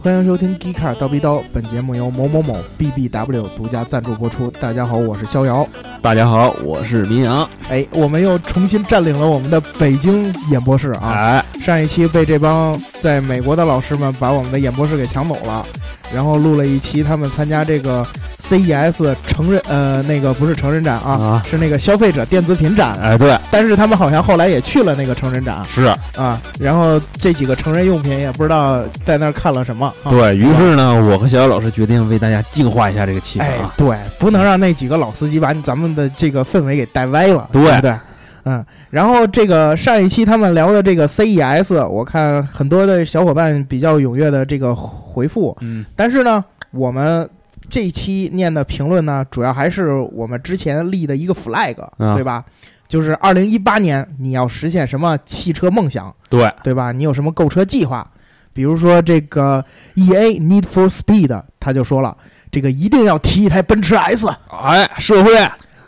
欢迎收听《g e e k a r 刀逼刀》，本节目由某某某 BBW 独家赞助播出。大家好，我是逍遥。大家好，我是民阳。哎，我们又重新占领了我们的北京演播室啊！哎，上一期被这帮在美国的老师们把我们的演播室给抢走了，然后录了一期他们参加这个 CES 成人呃那个不是成人展啊，啊是那个消费者电子品展。哎，对，但是他们好像后来也去了那个成人展是啊，然后这几个成人用品也不知道在那儿看了什么。啊、对于是呢，我和小姚老师决定为大家净化一下这个气氛哎啊，。对，不能让那几个老司机把咱们的这个氛围给带歪了，对对不对？嗯，然后这个上一期他们聊的这个 CES，我看很多的小伙伴比较踊跃的这个回复，嗯，但是呢，我们这一期念的评论呢，主要还是我们之前立的一个 flag，、啊对吧？就是二零一八年你要实现什么汽车梦想，对，对吧？你有什么购车计划？比如说这个 E A Need for Speed，他就说了，这个一定要提一台奔驰 S 哎，社会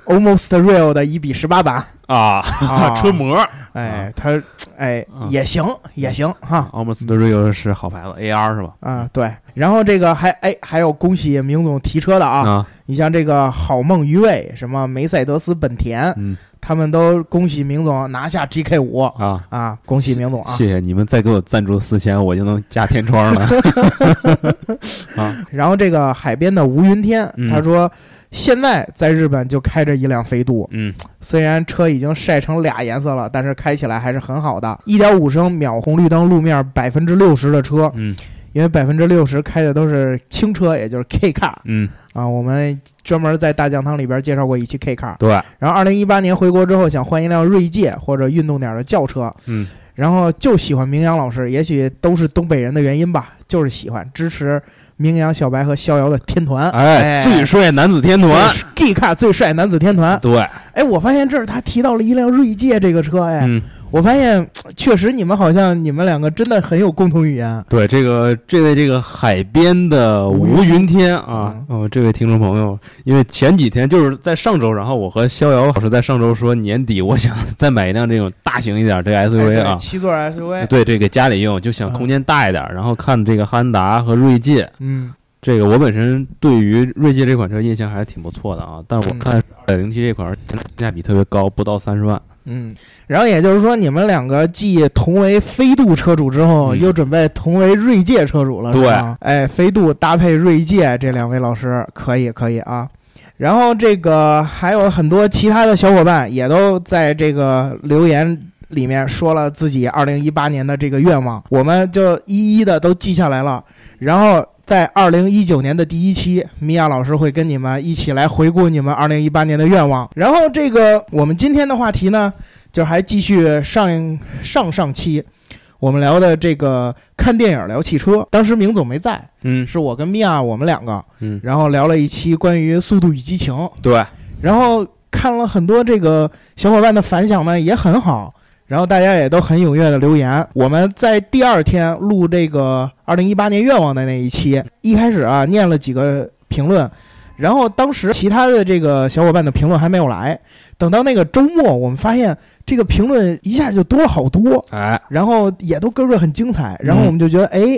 Almost Real 的一比十八版，啊，车模哎，他哎啊也行也行哈。，Almost Real 是好牌子，AR 是吧？啊，对，然后这个还哎还有恭喜明总提车的啊，啊，你像这个好梦余味，什么梅赛德斯本田，嗯他们都恭喜明总拿下 GK 五啊，啊，恭喜明总啊！谢谢你们再给我赞助四千，我就能加天窗了 啊。然后这个海边的吴云天，嗯他说现在在日本就开着一辆飞度，嗯，虽然车已经晒成俩颜色了，但是开起来还是很好的。一点五升秒红绿灯路面百分之六十的车，嗯因为百分之六十开的都是轻车，也就是 K car 嗯，啊。我们专门在大酱汤里边介绍过一期 K car。对，然后二零一八年回国之后，想换一辆锐界或者运动点的轿车，嗯，然后就喜欢明阳老师，也许都是东北人的原因吧，就是喜欢支持明阳小白和逍遥的天团，哎，最帅男子天团，G car 最帅男子天团。对，哎，我发现这儿他提到了一辆锐界这个车，哎，嗯，我发现确实你们好像你们两个真的很有共同语言。对，这个这位这个海边的吴云天啊，哦，这位听众朋友，因为前几天就是在上周，然后我和逍遥老师在上周说年底我想再买一辆这种大型一点这个哎 SUV 对啊，七座 SUV，对，这给家里用，就想空间大一点，然后看这个汉兰达和锐界，嗯，这个我本身对于锐界这款车印象还是挺不错的啊，但是我嗯看二点零 T 这款性价比特别高，不到三十万，嗯，然后也就是说，你们两个继同为飞度车主之后，嗯又准备同为锐界车主了，对吧？哎，飞度搭配锐界，这两位老师可以可以啊。然后这个还有很多其他的小伙伴也都在这个留言里面说了自己二零一八年的这个愿望，我们就一一的都记下来了。然后在二零一九年的第一期，米娅老师会跟你们一起来回顾你们二零一八年的愿望。然后这个我们今天的话题呢，就还继续上上上期我们聊的这个看电影聊汽车，当时明总没在，嗯是我跟米娅我们两个，嗯，然后聊了一期关于《速度与激情》，对，然后看了很多这个小伙伴的反响呢，也很好。然后大家也都很踊跃的留言。我们在第二天录这个二零一八年愿望的那一期，一开始啊念了几个评论，然后当时其他的这个小伙伴的评论还没有来。等到那个周末，我们发现这个评论一下就多了好多，哎，然后也都个个很精彩。然后我们就觉得，哎，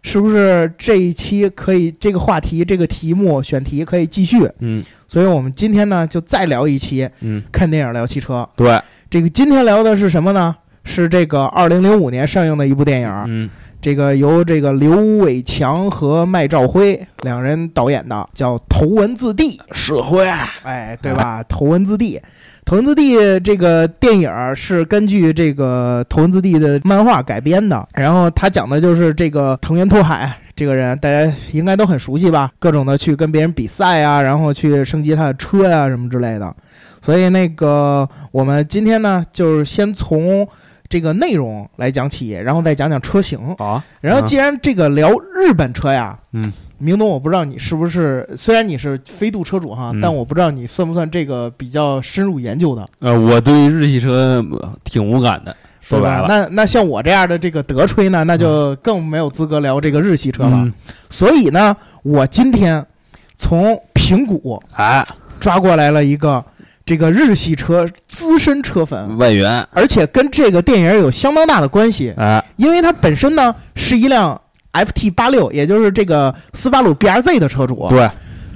是不是这一期可以这个话题、这个题目选题可以继续？嗯所以我们今天呢就再聊一期嗯，看电影聊汽车。对，这个今天聊的是什么呢？是这个二零零五年上映的一部电影，嗯这个由这个刘伟强和麦兆辉两人导演的，叫《头文字 D》。社会，哎，对吧？头文字 D》，头文字 D》这个电影是根据这个头文字 D》的漫画改编的，然后它讲的就是这个藤原拓海这个人，大家应该都很熟悉吧？各种的去跟别人比赛啊，然后去升级他的车呀、什么之类的。所以那个我们今天呢，就是先从这个内容来讲起，然后再讲讲车型。好啊，然后既然这个聊日本车呀，嗯，明东，我不知道你是不是，虽然你是飞度车主哈，嗯。但我不知道你算不算这个比较深入研究的，呃，我对日系车呃挺无感的，说？白了，那那像我这样的这个德吹呢，那就更没有资格聊这个日系车了。嗯。所以呢，我今天从平谷哎，抓过来了一个这个日系车资深车粉，外援，而且跟这个电影有相当大的关系。哎，因为它本身呢是一辆 FT 八六，也就是这个斯巴鲁 BRZ 的车主。对。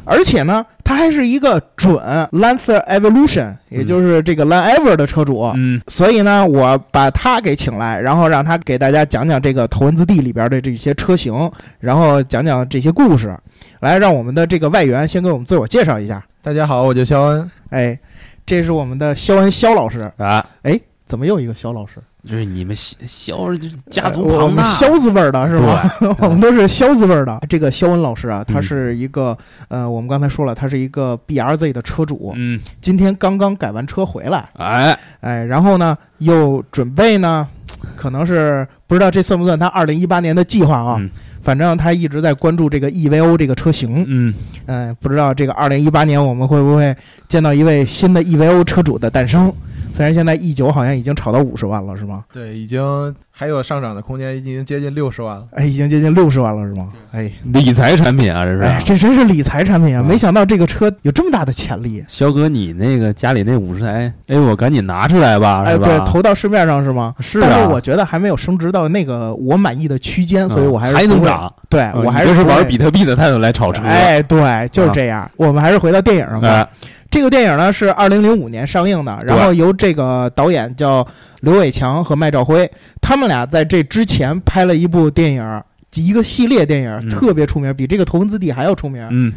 而且呢，他还是一个准 Lancer Evolution，也就是这个 Land Ever 的车主。嗯，所以呢，我把他给请来，然后让他给大家讲讲这个头文字 D 里边的这些车型，然后讲讲这些故事。来，让我们的这个外援先给我们自我介绍一下。大家好，我叫肖恩。哎，这是我们的肖恩肖老师啊。哎，怎么又一个肖老师？就是你们肖肖家族庞大，肖字辈儿的是吧？我们都是肖字辈儿的。这个肖恩老师啊，他是一个呃，我们刚才说了，他是一个 B R Z 的车主。嗯，今天刚刚改完车回来，哎哎，然后呢，又准备呢，可能是不知道这算不算他二零一八年的计划啊？反正他一直在关注这个 E V O 这个车型。嗯，哎，不知道这个二零一八年我们会不会见到一位新的 E V O 车主的诞生？虽然现在 E 九好像已经炒到五十万了，是吗？对，已经还有上涨的空间，已经接近六十万了。哎，已经接近六十万了，是吗？哎，理财产品啊，这是。哎这真是理财产品啊！没想到这个车有这么大的潜力。肖哥，你那个家里那五十台，哎，我赶紧拿出来吧，哎，对，投到市面上是吗？是啊。但是我觉得还没有升值到那个我满意的区间，所以我还是还能涨。对我还是是玩比特币的态度来炒车。哎，对，就是这样。我们还是回到电影上吧。这个电影呢是二零零五年上映的，然后由这个导演叫刘伟强和麦兆辉，他们俩在这之前拍了一部电影，一个系列电影特别出名，比这个《头文字 D》还要出名。嗯。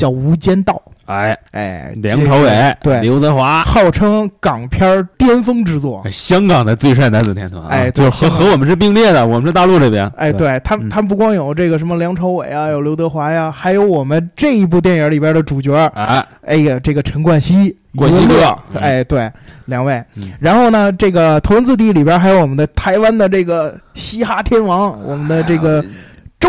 叫《无间道》，哎哎，梁朝伟对。刘德华，号称港片巅峰之作，香港的最帅男子天团，哎，就是和和我们是并列的，我们是大陆这边，哎，对。他们，他们不光有这个什么梁朝伟啊，有刘德华呀，还有我们这一部电影里边的主角，哎，哎呀，这个陈冠希，冠希哥，哎，对，两位，然后呢，这个《头文字 D》里边还有我们的台湾的这个嘻哈天王，我们的这个。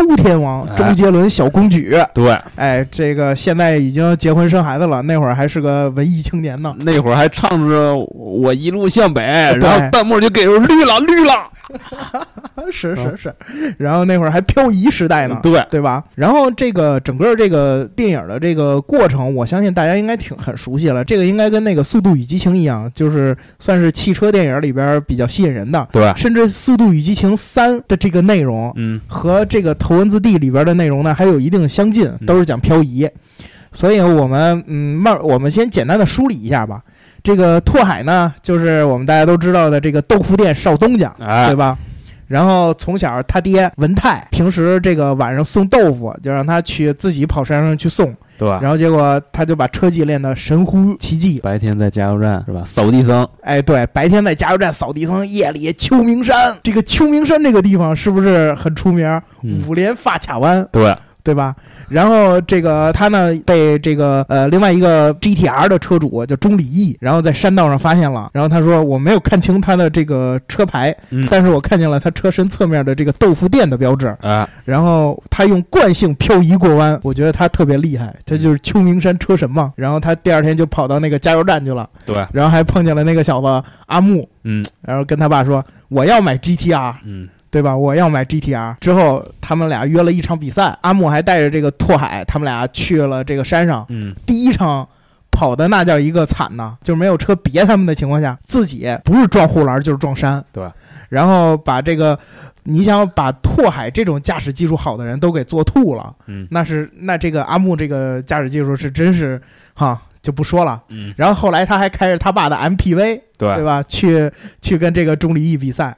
周天王，周杰伦小公举，对，哎，这个现在已经结婚生孩子了，那会儿还是个文艺青年呢，那会儿还唱着我一路向北，然后弹幕就给绿了绿了。是是是，然后那会儿还漂移时代呢，对。对吧？然后这个整个这个电影的这个过程，我相信大家应该挺很熟悉了。这个应该跟那个《速度与激情》一样，就是算是汽车电影里边比较吸引人的。对，甚至《速度与激情三》的这个内容，嗯，和这个《头文字 D》里边的内容呢，还有一定相近，都是讲漂移。所以我们嗯，慢，我们先简单的梳理一下吧。这个拓海呢，就是我们大家都知道的这个豆腐店少东家，对吧？然后从小他爹文泰平时这个晚上送豆腐，就让他去自己跑山上去送，对。然后结果他就把车技练得神乎其技。白天在加油站是吧？扫地僧。哎，对，白天在加油站扫地僧，夜里秋名山。这个秋名山这个地方是不是很出名？五连发卡湾。对。对吧？然后这个他呢被这个呃另外一个 GTR 的车主叫钟礼义，然后在山道上发现了。然后他说我没有看清他的这个车牌，但是我看见了他车身侧面的这个豆腐店的标志啊。然后他用惯性漂移过弯，我觉得他特别厉害，他就是秋名山车神嘛。然后他第二天就跑到那个加油站去了，对。然后还碰见了那个小子阿木，嗯，然后跟他爸说我要买 GTR，嗯。对吧？我要买 GTR。之后他们俩约了一场比赛，阿木还带着这个拓海，他们俩去了这个山上。嗯，第一场跑的那叫一个惨呐，就是没有车别他们的情况下，自己不是撞护栏就是撞山。对，然后把这个，你想把拓海这种驾驶技术好的人都给做吐了。嗯，那是那这个阿木这个驾驶技术是真是哈就不说了。嗯，然后后来他还开着他爸的 MPV，对对吧？去去跟这个钟离义比赛。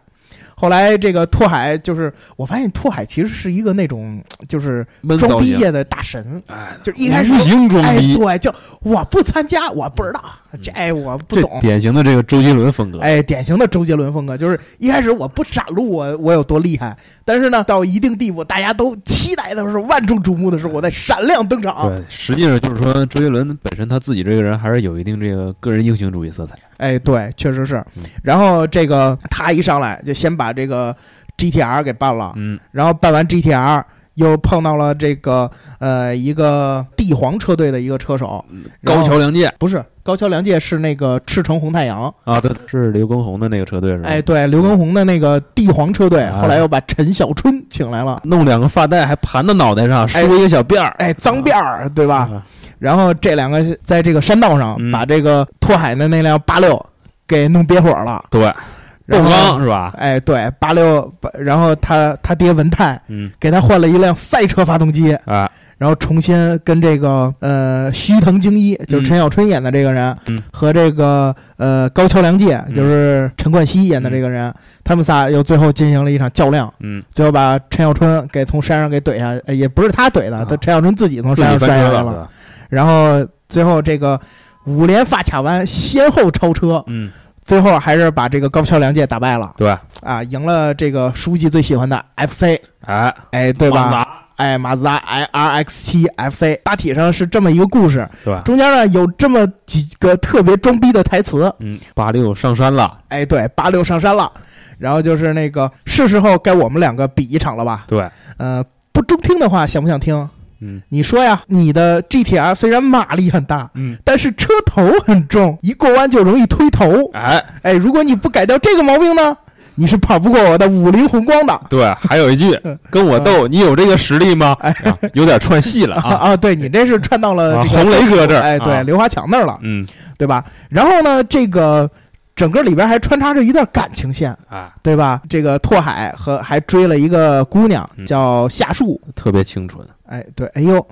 后来这个拓海就是，我发现拓海其实是一个那种 就是装逼界的大神，哎，就一开始哎对，就我不参加，我不知道，这我不懂。典型的这个周杰伦风格，哎，典型的周杰伦风格，就是一开始我不展露，我我有多厉害，但是呢，到一定地步，大家都期待的时候，万众瞩目的时候，我在闪亮登场。对，实际上就是说，周杰伦本身他自己这个人还是有一定这个个人英雄主义色彩。哎，对，确实是。然后这个他一上来就先把这个 GTR 给办了，嗯，然后办完 GTR，又碰到了这个呃一个帝皇车队的一个车手高桥良介，不是高桥良介，是那个赤城红太阳。啊，对，是刘畊宏的那个车队是吧？哎，对，刘畊宏的那个帝皇车队，后来又把陈小春请来了，弄两个发带还盘到脑袋上，梳一个小辫儿，哎，脏辫儿，对吧？然后这两个在这个山道上把这个拓海的那辆八六给弄憋火了。对，是吧？哎，对，八六，然后他他爹文泰嗯，给他换了一辆赛车发动机，哎，然后重新跟这个呃须藤精一，就是陈小春演的这个人，嗯。和这个呃高桥良介，就是陈冠希演的这个人，他们仨又最后进行了一场较量，嗯，最后把陈小春给从山上给怼下，呃也不是他怼的，啊。他陈小春自己从山上摔下来了，然后最后这个五连发卡弯先后超车，嗯，最后还是把这个高桥良介打败了。对，啊，赢了这个书记最喜欢的 FC，哎，哎，对吧？哎，马自达 i R X 七 FC，大体上是这么一个故事，对吧？中间呢有这么几个特别装逼的台词。嗯，八六上山了，哎，对，八六上山了，然后就是那个是时候该我们两个比一场了吧？对，呃，不中听的话，想不想听？嗯你说呀，你的 GTR 虽然马力很大，嗯，但是车头很重，一过弯就容易推头。哎，哎，如果你不改掉这个毛病呢，你是跑不过我的五菱宏光的。对，还有一句跟我斗，你有这个实力吗？哎啊有点串戏了啊啊，啊，对你这是串到了红雷哥这儿哎，对，啊刘华强那儿了。嗯，对吧？然后呢，这个整个里边还穿插着一段感情线，啊，对吧？这个拓海和还追了一个姑娘嗯叫夏树，特别清纯，哎，对，哎呦。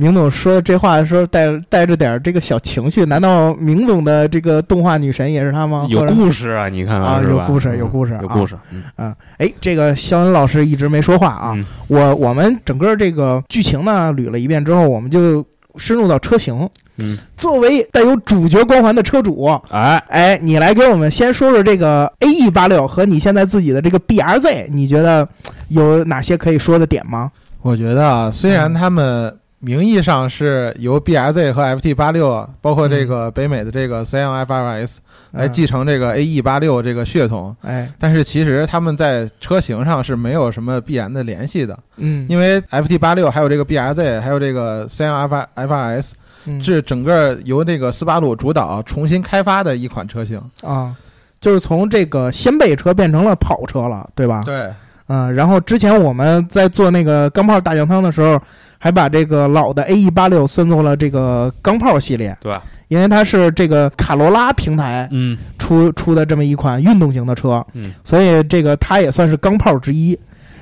明总说这话的时候带带着点这个小情绪，难道明总的这个动画女神也是他吗？有故事啊，你看啊看是吧有故事嗯有故事啊有故事，嗯啊？哎，这个肖恩老师一直没说话啊。嗯我我们整个这个剧情呢捋了一遍之后，我们就深入到车型。嗯，作为带有主角光环的车主，哎，哎，你来给我们先说说这个 A E 八六和你现在自己的这个 B R Z，你觉得有哪些可以说的点吗？我觉得啊，虽然他们名义上是由 BRZ 和 FT 八六，包括这个北美的这个 Scion FRS 来嗯。继承这个 AE 八六这个血统，哎，但是其实他们在车型上是没有什么必然的联系的，嗯，因为 FT 八六还有这个 BRZ 还有这个 Scion FR FRS 嗯。是整个由这个斯巴鲁主导重新开发的一款车型。啊，就是从这个掀背车变成了跑车了，对吧？对，嗯，然后之前我们在做那个钢炮大酱汤的时候，还把这个老的 A E 八六算作了这个钢炮系列，对，因为它是这个卡罗拉平台嗯出出的这么一款运动型的车，嗯，所以这个它也算是钢炮之一。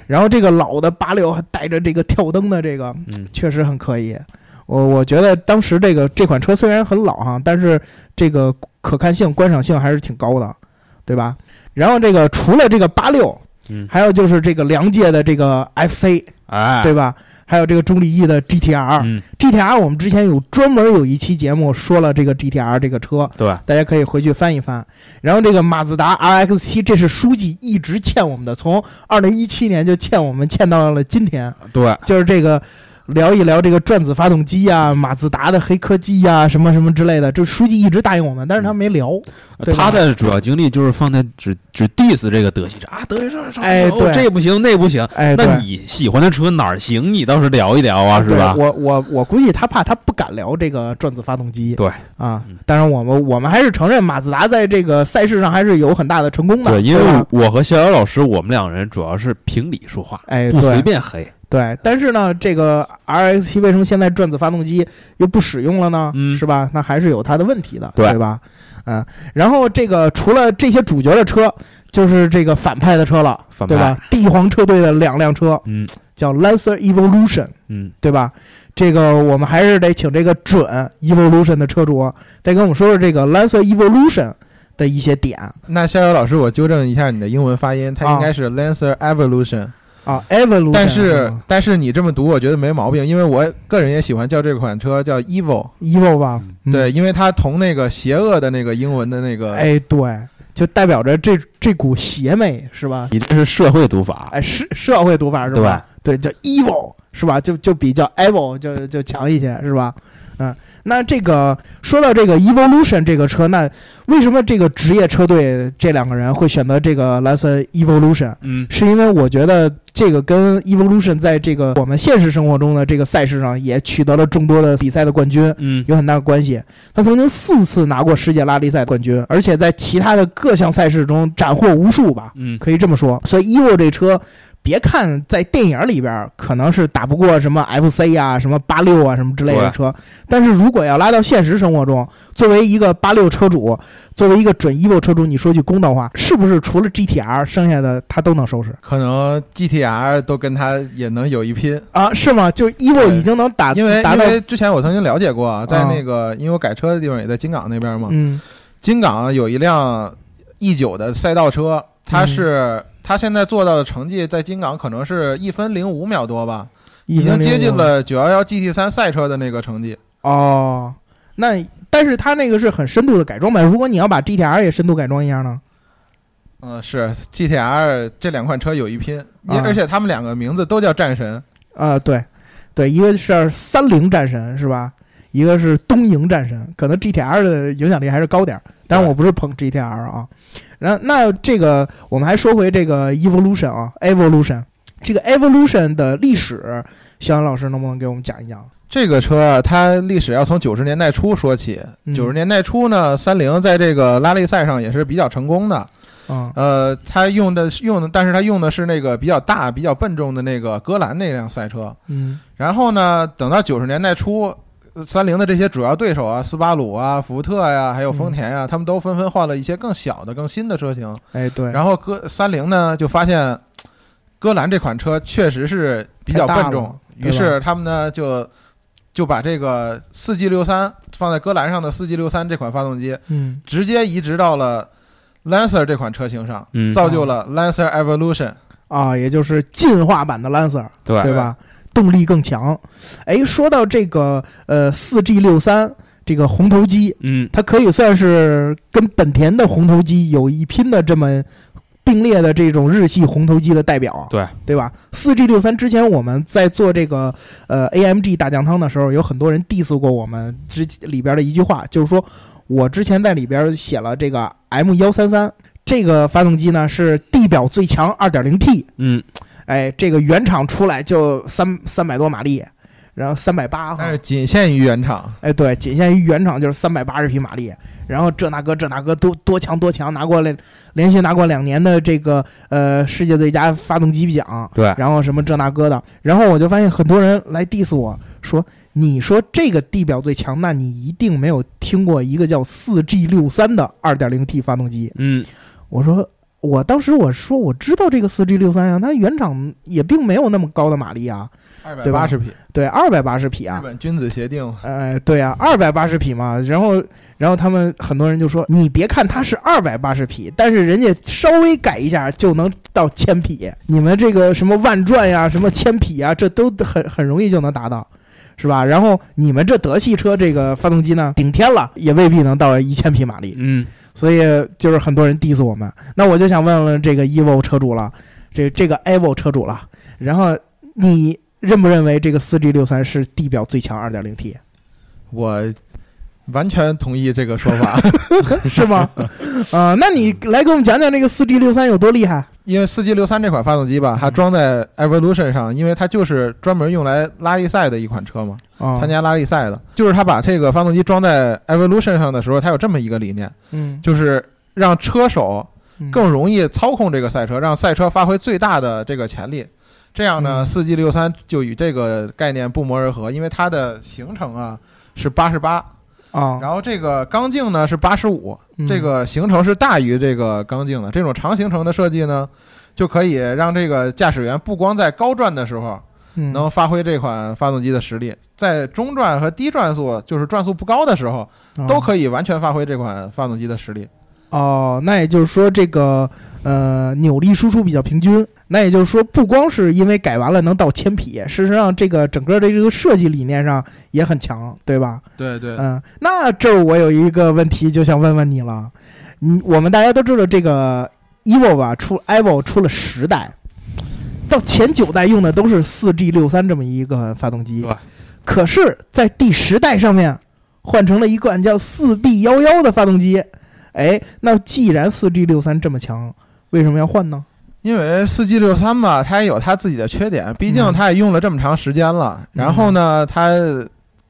然后这个老的八六还带着这个跳灯的这个，嗯，确实很可以。我我觉得当时这个这款车虽然很老哈，但是这个可看性、观赏性还是挺高的，对吧？然后这个除了这个八六，嗯还有就是这个梁界的这个 FC，哎，对吧？还有这个钟立义的 GTR，GTR、嗯，GTR 我们之前有专门有一期节目说了这个 GTR 这个车，对，大家可以回去翻一翻。然后这个马自达 RX 七，这是书记一直欠我们的，从二零一七年就欠我们，欠到了今天。对，就是这个聊一聊这个转子发动机呀、马自达的黑科技呀、什么什么之类的。这书记一直答应我们，但是他没聊。他的主要精力就是放在只只 diss 这个德系车啊，德系车上哎对这不行那不行，哎，那你喜欢的车哪儿行？你倒是聊一聊啊，是吧？我我我估计他怕他不敢聊这个转子发动机。对啊嗯，当然我们我们还是承认马自达在这个赛事上还是有很大的成功的。对，因为我和逍遥老师，我们两个人主要是凭理说话，哎不随便黑。对，但是呢，这个 RX 七为什么现在转子发动机又不使用了呢？嗯是吧？那还是有它的问题的，对吧？嗯，然后这个除了这些主角的车，就是这个反派的车了，反对吧？帝皇车队的两辆车嗯叫 Lancer Evolution，嗯，对吧？这个我们还是得请这个准 Evolution 的车主再跟我们说说这个 Lancer Evolution 的一些点那逍遥老师，我纠正一下你的英文发音，它应该是 Lancer Evolution。啊，Evolution，但是嗯但是你这么读，我觉得没毛病，因为我个人也喜欢叫这款车叫 Evil，Evil 吧，嗯。对，因为它同那个邪恶的那个英文的那个，哎，对，就代表着这这股邪魅是吧？你这是社会读法，哎，社社会读法是吧？对，叫 evil 是吧？就就比较 evil 就就强一些是吧？嗯，那这个说到这个 evolution 这个车，那为什么这个职业车队这两个人会选择这个 Lancer Evolution？嗯是因为我觉得这个跟 Evolution 在这个我们现实生活中的这个赛事上也取得了众多的比赛的冠军，嗯有很大的关系。他曾经四次拿过世界拉力赛冠军，而且在其他的各项赛事中斩获无数吧，嗯可以这么说。所以 evil 这车别看在电影里边可能是打不过什么 FC 啊、什么八六啊什么之类的车，但是如果要拉到现实生活中，作为一个八六车主，作为一个准 EVO 车主，你说句公道话，是不是除了 GTR，剩下的他都能收拾？可能 GTR 都跟他也能有一拼啊？是吗？就 EVO 已经能打，因为因为之前我曾经了解过，在那个因为我改车的地方也在金港那边嘛，嗯，金港有一辆 E 九的赛道车，它是。他现在做到的成绩，在金港可能是一分零五秒多吧，已经接近了九幺幺 GT 三赛车的那个成绩哦。那但是他那个是很深度的改装版，如果你要把 GTR 也深度改装一下呢？嗯，是 GTR 这两款车有一拼，而且他们两个名字都叫战神啊。对，对，一个是三菱战神是吧？一个是东营战神，可能 GTR 的影响力还是高点儿，但我不是捧 GTR 啊。然后那这个我们还说回这个 Evolution 啊，Evolution 这个 Evolution 的历史，肖阳老师能不能给我们讲一讲？这个车啊，它历史要从九十年代初说起。九十年代初呢，三菱在这个拉力赛上也是比较成功的。嗯，呃，它用的用的，但是它用的是那个比较大、比较笨重的那个戈兰那辆赛车。嗯，然后呢，等到九十年代初。三菱的这些主要对手啊，斯巴鲁啊、福特呀，还有丰田呀，他们都纷纷换了一些更小的、更新的车型。哎，对。然后戈三菱呢，就发现戈兰这款车确实是比较笨重，于是他们呢就就把这个四 G 六三放在戈兰上的四 G 六三这款发动机，嗯，直接移植到了 Lancer 这款车型上，造就了 Lancer Evolution 啊，也就是进化版的 Lancer，对。对吧？动力更强，哎，说到这个呃，四 G 六三这个红头机，嗯，它可以算是跟本田的红头机有一拼的这么并列的这种日系红头机的代表，对对吧？四 G 六三之前我们在做这个呃 AMG 大酱汤的时候，有很多人 diss 过我们之里边的一句话，就是说我之前在里边写了这个 M 幺三三这个发动机呢是地表最强二点零 T，嗯。哎，这个原厂出来就三三百多马力，然后三百八，但是仅限于原厂。哎，对，仅限于原厂就是三百八十匹马力，然后这那个这那个多多强多强，拿过来连续拿过两年的这个呃世界最佳发动机奖。对，然后什么这那个的，然后我就发现很多人来 diss 我说，你说这个地表最强，那你一定没有听过一个叫四 G 六三的二点零 T 发动机。嗯，我说。我当时我说我知道这个四 G 六三呀，它原厂也并没有那么高的马力啊，二百八十匹，对，二百八十匹啊，日本君子协定，哎，对啊，二百八十匹嘛，然后，然后他们很多人就说，你别看它是二百八十匹，但是人家稍微改一下就能到千匹，你们这个什么万转呀，什么千匹啊，这都很很容易就能达到，是吧？然后你们这德系车这个发动机呢，顶天了也未必能到一千匹马力，嗯。所以就是很多人 diss 我们，那我就想问问这个 Evo 车主了，这这个 Evo 车主了，然后你认不认为这个四 G 六三是地表最强二点零 T？我完全同意这个说法，是吗？啊，那你来给我们讲讲那个四 G 六三有多厉害？因为四 G 六三这款发动机吧，它装在 Evolution 上，因为它就是专门用来拉力赛的一款车嘛，参加拉力赛的。就是它把这个发动机装在 Evolution 上的时候，它有这么一个理念，嗯，就是让车手更容易操控这个赛车，让赛车发挥最大的这个潜力。这样呢，四 G 六三就与这个概念不谋而合，因为它的行程啊是八十八。啊，然后这个缸径呢是八十五，这个行程是大于这个缸径的。这种长行程的设计呢，就可以让这个驾驶员不光在高转的时候能发挥这款发动机的实力，在中转和低转速，就是转速不高的时候，都可以完全发挥这款发动机的实力。哦，那也就是说，这个呃扭力输出比较平均。那也就是说，不光是因为改完了能到千匹，事实上这个整个的这个设计理念上也很强，对吧？对对。嗯，那这儿我有一个问题就想问问你了。你，我们大家都知道这个 evo 吧，出 evo 出了十代，到前九代用的都是四 G 六三这么一个发动机，对。可是，在第十代上面换成了一款叫四 B 幺幺的发动机。哎，那既然四 G 六三这么强，为什么要换呢？因为四 G 六三吧，它也有它自己的缺点，毕竟它也用了这么长时间了。然后呢，它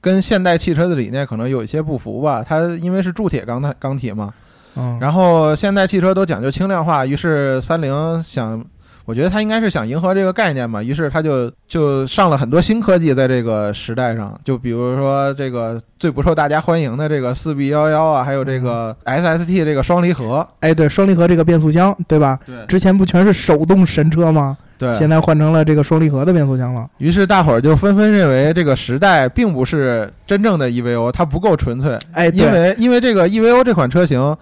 跟现代汽车的理念可能有一些不符吧。它因为是铸铁钢钢体嘛，嗯。然后现代汽车都讲究轻量化，于是三菱想我觉得他应该是想迎合这个概念嘛，于是他就就上了很多新科技在这个时代上，就比如说这个最不受大家欢迎的这个四 B 幺幺啊，还有这个 SST 这个双离合，哎，对，双离合这个变速箱，对吧？对，之前不全是手动神车吗？对，现在换成了这个双离合的变速箱了。于是大伙儿就纷纷认为这个时代并不是真正的 EVO，它不够纯粹。哎，因为因为这个 EVO 这款车型。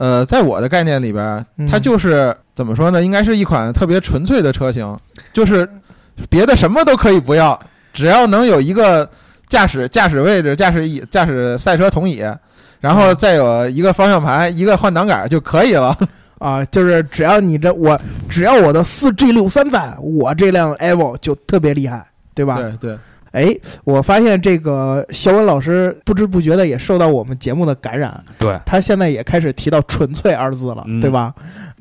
呃，在我的概念里边，它就是怎么说呢？应该是一款特别纯粹的车型，就是别的什么都可以不要，只要能有一个驾驶驾驶位置、驾驶椅、驾驶赛车同椅，然后再有一个方向盘、一个换挡杆就可以了。啊，就是只要你这我只要我的四 G 六三在，我这辆 Evo 就特别厉害，对吧？对对。哎，我发现这个肖文老师不知不觉的也受到我们节目的感染，对他现在也开始提到“纯粹”二字了，对吧？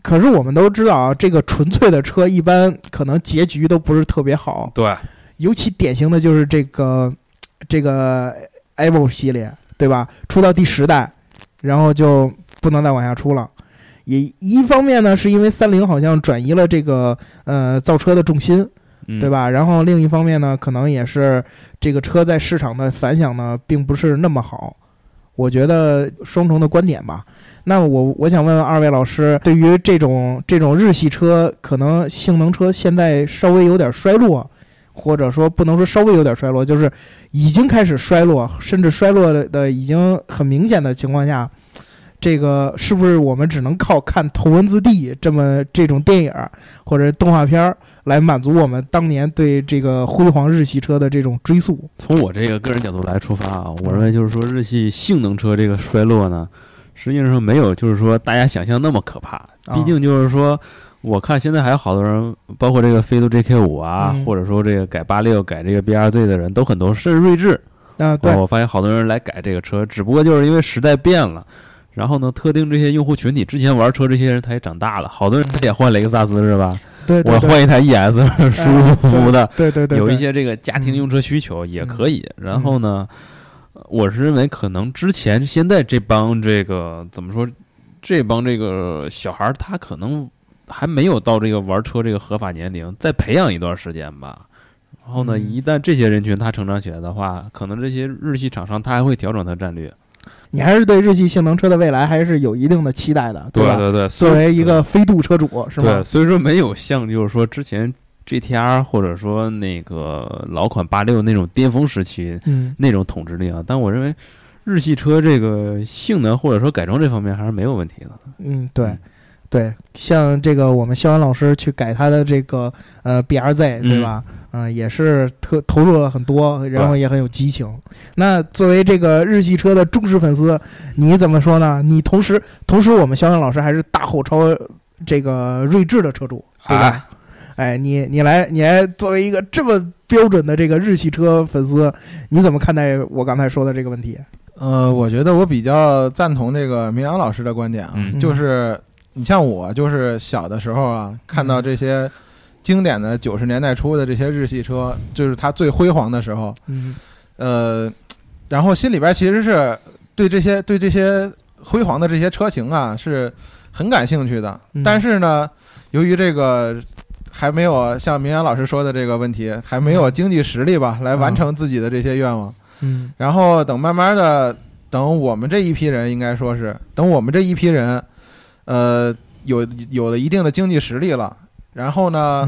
可是我们都知道啊，这个纯粹的车一般可能结局都不是特别好，对，尤其典型的就是这个这个 Evo 系列，对吧？出到第十代，然后就不能再往下出了。也一方面呢，是因为三菱好像转移了这个呃造车的重心。对吧？然后另一方面呢，可能也是这个车在市场的反响呢，并不是那么好。我觉得双重的观点吧。那我我想问问二位老师，对于这种这种日系车，可能性能车现在稍微有点衰落，或者说不能说稍微有点衰落，就是已经开始衰落，甚至衰落的已经很明显的情况下。这个是不是我们只能靠看《头文字 D》这么这种电影或者动画片来满足我们当年对这个辉煌日系车的这种追溯？从我这个个人角度来出发啊，我认为就是说日系性能车这个衰落呢，实际上没有就是说大家想象那么可怕。毕竟就是说，我看现在还有好多人，包括这个飞度 JK 五啊，或者说这个改八六、改这个 BRZ 的人都很多，甚至睿智啊，对，我发现好多人来改这个车，只不过就是因为时代变了。然后呢，特定这些用户群体之前玩车这些人他也长大了，好多人他也换雷克萨斯是吧？对，我换一台 ES 舒舒服服的。对对对，有一些这个家庭用车需求也可以。然后呢，我是认为可能之前现在这帮这个怎么说，这帮这个小孩他可能还没有到这个玩车这个合法年龄，再培养一段时间吧。然后呢，一旦这些人群他成长起来的话，可能这些日系厂商他还会调整他战略。你还是对日系性能车的未来还是有一定的期待的，对吧？对对，作为一个飞度车主，是吧？对，所以说没有像就是说之前 GTR 或者说那个老款八六那种巅峰时期，嗯，那种统治力啊。但我认为日系车这个性能或者说改装这方面还是没有问题的。嗯，对。对，像这个我们肖恩老师去改他的这个呃 B R Z，对吧？嗯，也是特投入了很多，然后也很有激情。那作为这个日系车的忠实粉丝，你怎么说呢？你同时同时，我们肖恩老师还是大后超这个锐志的车主，对吧？哎，你你来你来作为一个这么标准的这个日系车粉丝，你怎么看待我刚才说的这个问题？呃，我觉得我比较赞同这个明阳老师的观点啊，就是。你像我，就是小的时候啊，看到这些经典的九十年代初的这些日系车，就是它最辉煌的时候，嗯，呃，然后心里边其实是对这些对这些辉煌的这些车型啊是很感兴趣的。但是呢，由于这个还没有像明阳老师说的这个问题，还没有经济实力吧，来完成自己的这些愿望。嗯，然后等慢慢的，等我们这一批人，应该说是等我们这一批人。呃，有有了一定的经济实力了，然后呢，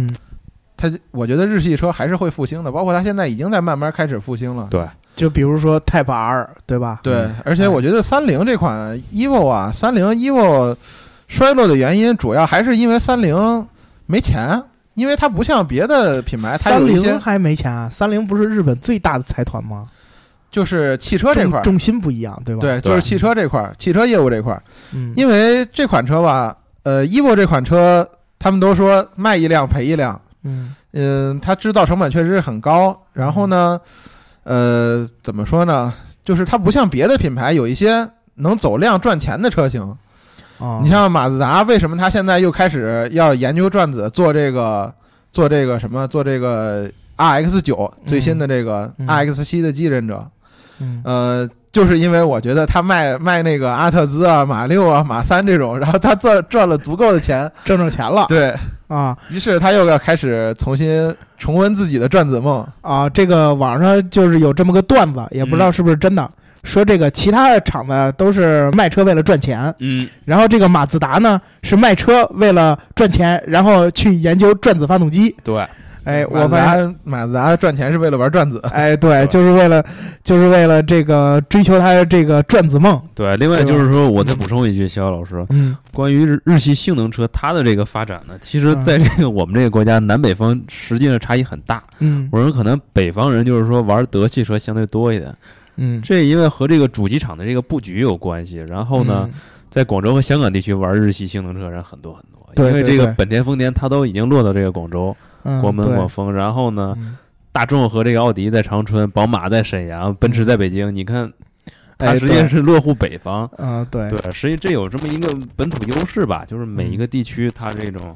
他我觉得日系车还是会复兴的，包括它现在已经在慢慢开始复兴了。对，就比如说 Type R，对吧？对，而且我觉得三菱这款 Evo 啊，三菱 Evo 衰落的原因主要还是因为三菱没钱，因为它不像别的品牌，三菱还没钱啊？三菱不是日本最大的财团吗？就是汽车这块重心不一样，对吧？对，就是汽车这块，汽车业务这块。嗯，因为这款车吧，呃，evo 这款车，他们都说卖一辆赔一辆。嗯嗯，它制造成本确实是很高。然后呢，呃，怎么说呢？就是它不像别的品牌有一些能走量赚钱的车型。你像马自达，为什么它现在又开始要研究转子做这个做这个什么做这个 RX 九最新的这个 RX 七的继任者？呃，就是因为我觉得他卖卖那个阿特兹啊、马六啊、马三这种，然后他赚赚了足够的钱，挣着钱了。对啊，于是他又要开始重新重温自己的转子梦啊。这个网上就是有这么个段子，也不知道是不是真的，说这个其他的厂子都是卖车为了赚钱，嗯，然后这个马自达呢是卖车为了赚钱，然后去研究转子发动机。对。哎，我发现马自达赚钱是为了玩转子。哎，对，就是为了，就是为了这个追求他的这个转子梦。对，另外就是说，我再补充一句，肖老师，嗯，关于日日系性能车它的这个发展呢，其实在这个我们这个国家南北方实际上差异很大。嗯，我说可能北方人就是说玩德系车相对多一点。嗯，这因为和这个主机厂的这个布局有关系。然后呢，在广州和香港地区玩日系性能车人很多很多，因为这个本田、丰田它都已经落到这个广州。国门、广丰，然后呢，大众和这个奥迪在长春，宝马在沈阳，奔驰在北京。你看，它实际上是落户北方。嗯，对对，实际这有这么一个本土优势吧，就是每一个地区它这种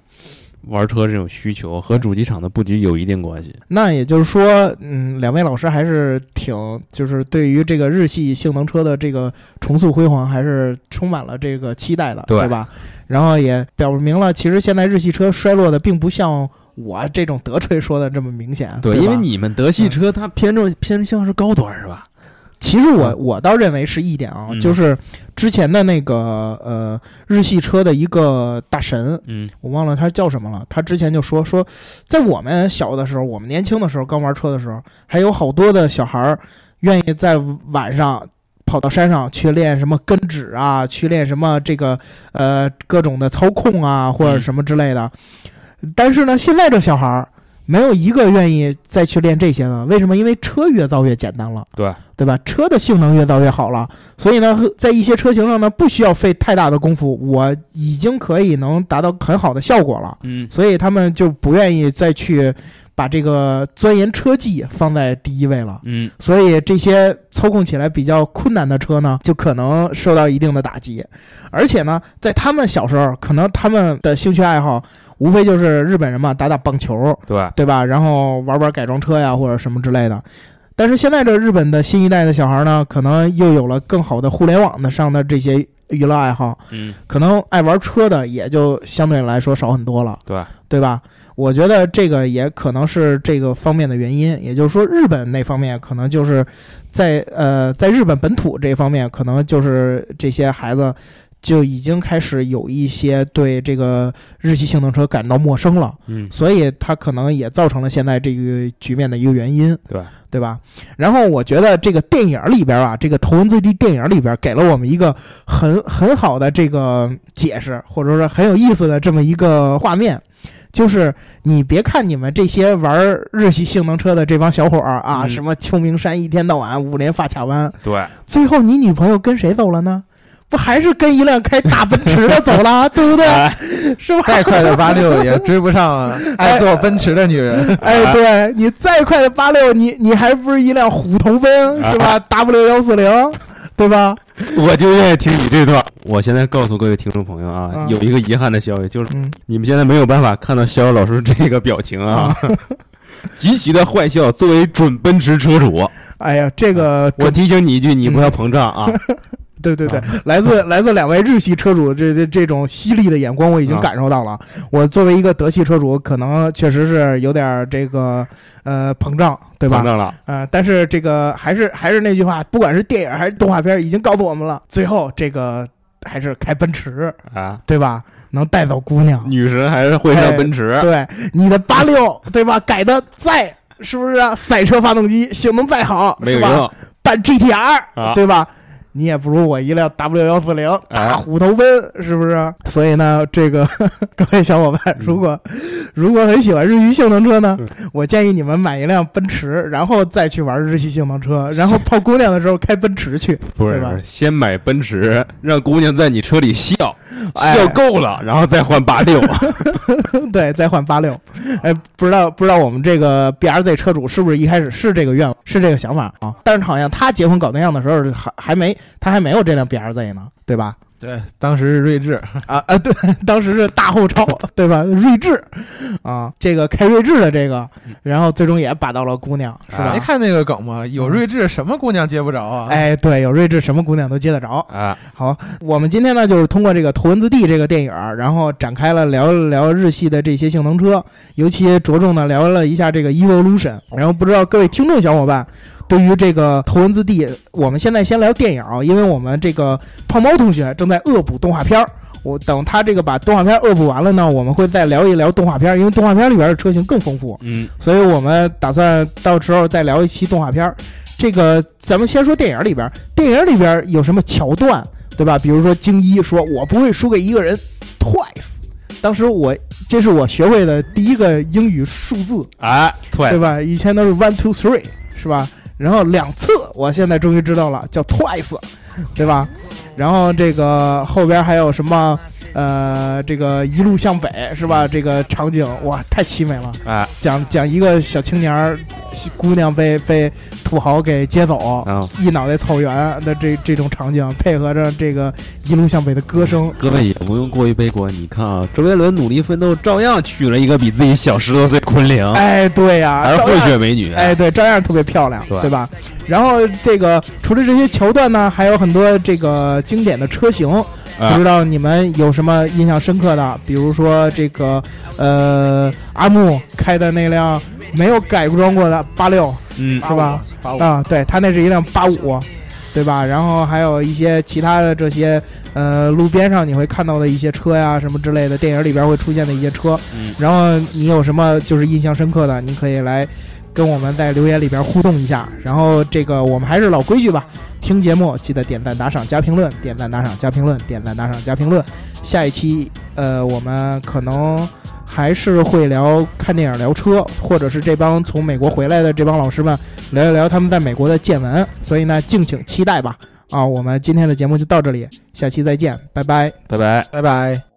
玩车这种需求和主机厂的布局有一定关系。那也就是说，嗯，两位老师还是挺就是对于这个日系性能车的这个重塑辉煌，还是充满了这个期待的，对吧？然后也表明了，其实现在日系车衰落的并不像。我这种德吹说的这么明显，对，因为你们德系车它偏重偏向是高端是吧？其实我我倒认为是一点啊，就是之前的那个呃日系车的一个大神，嗯，我忘了他叫什么了。他之前就说说，在我们小的时候，我们年轻的时候刚玩车的时候，还有好多的小孩儿愿意在晚上跑到山上去练什么跟指啊，去练什么这个呃各种的操控啊或者什么之类的。但是呢，现在这小孩儿没有一个愿意再去练这些的。为什么？因为车越造越简单了，对对吧？车的性能越造越好了，所以呢，在一些车型上呢，不需要费太大的功夫，我已经可以能达到很好的效果了。嗯，所以他们就不愿意再去把这个钻研车技放在第一位了。嗯，所以这些操控起来比较困难的车呢，就可能受到一定的打击。而且呢，在他们小时候，可能他们的兴趣爱好。无非就是日本人嘛，打打棒球，对对吧？然后玩玩改装车呀，或者什么之类的。但是现在这日本的新一代的小孩呢，可能又有了更好的互联网的上的这些娱乐爱好，嗯，可能爱玩车的也就相对来说少很多了，对对吧？我觉得这个也可能是这个方面的原因。也就是说，日本那方面可能就是在呃，在日本本土这方面，可能就是这些孩子。就已经开始有一些对这个日系性能车感到陌生了，嗯，所以它可能也造成了现在这个局面的一个原因，对对吧？然后我觉得这个电影里边啊，这个《头文字 D》电影里边给了我们一个很很好的这个解释，或者说很有意思的这么一个画面，就是你别看你们这些玩日系性能车的这帮小伙儿啊，什么秋名山一天到晚五连发卡弯，对，最后你女朋友跟谁走了呢？不还是跟一辆开大奔驰的走了，对不对？是吧？再快的八六也追不上 爱坐奔驰的女人。哎，对你再快的八六，你你还不是一辆虎头奔是吧？W 幺四零，对吧？我就愿意听你这段。我现在告诉各位听众朋友啊，有一个遗憾的消息，就是你们现在没有办法看到逍遥老师这个表情啊，极其的坏笑。作为准奔驰车主，哎呀，这个我提醒你一句，你不要膨胀啊。对对对，来自 来自两位日系车主这这这种犀利的眼光，我已经感受到了。我作为一个德系车主，可能确实是有点这个呃膨胀，对吧？膨胀了。呃，但是这个还是还是那句话，不管是电影还是动画片，已经告诉我们了，最后这个还是开奔驰啊，对吧？能带走姑娘，女神还是会上奔驰。对，你的八六，对吧？改的再是不是赛车发动机性能再好，没有用，办 GTR，啊对吧？你也不如我一辆 W 幺四零大虎头奔，是不是？所以呢，这个 各位小伙伴，如果如果很喜欢日系性能车呢，我建议你们买一辆奔驰，然后再去玩日系性能车，然后泡姑娘的时候开奔驰去，不是吧？先买奔驰，让姑娘在你车里笑 笑够了，然后再换八六，对，再换八六。哎，不知道不知道我们这个 B R Z 车主是不是一开始是这个愿望，是这个想法啊？但是好像他结婚搞对象的时候还还没。他还没有这辆 B R Z 呢，对吧？对，当时是睿智啊啊，对，当时是大后超，对吧？睿智啊，这个开睿智的这个，然后最终也把到了姑娘，是吧？没看那个梗吗？有睿智，什么姑娘接不着啊？哎，对，有睿智，什么姑娘都接得着啊。好，我们今天呢，就是通过这个《头文字 D》这个电影，然后展开了聊一聊日系的这些性能车，尤其着重的聊了一下这个 Evolution。然后不知道各位听众小伙伴。对于这个头文字 D，我们现在先聊电影啊，因为我们这个胖猫同学正在恶补动画片儿。我等他这个把动画片恶补完了呢，我们会再聊一聊动画片，因为动画片里边的车型更丰富。嗯，所以我们打算到时候再聊一期动画片。这个咱们先说电影里边，电影里边有什么桥段，对吧？比如说京一说：“我不会输给一个人。”Twice，当时我这是我学会的第一个英语数字啊，Twice，对吧？以前都是 One Two Three，是吧？然后两次，我现在终于知道了，叫 twice，对吧？然后这个后边还有什么？呃，这个一路向北是吧？这个场景哇，太凄美了啊！讲讲一个小青年儿，姑娘被被土豪给接走，一脑袋草原的这这种场景，配合着这个一路向北的歌声，各位也不用过于悲观。你看啊，周杰伦努力奋斗，照样娶了一个比自己小十多岁昆凌。哎，对呀，还是混血美女。哎，对，照样特别漂亮，对吧？然后这个除了这些桥段呢，还有很多这个经典的车型。不知道你们有什么印象深刻的？比如说这个，呃，阿木开的那辆没有改装过的八六，嗯，是吧？啊，对他那是一辆八五，对吧？然后还有一些其他的这些，呃，路边上你会看到的一些车呀，什么之类的，电影里边会出现的一些车。然后你有什么就是印象深刻的？你可以来跟我们在留言里边互动一下。然后这个我们还是老规矩吧。听节目记得点赞打赏加评论，点赞打赏加评论，点赞打赏加评论。下一期呃，我们可能还是会聊看电影、聊车，或者是这帮从美国回来的这帮老师们聊一聊他们在美国的见闻。所以呢，敬请期待吧。啊，我们今天的节目就到这里，下期再见，拜拜，拜拜，拜拜。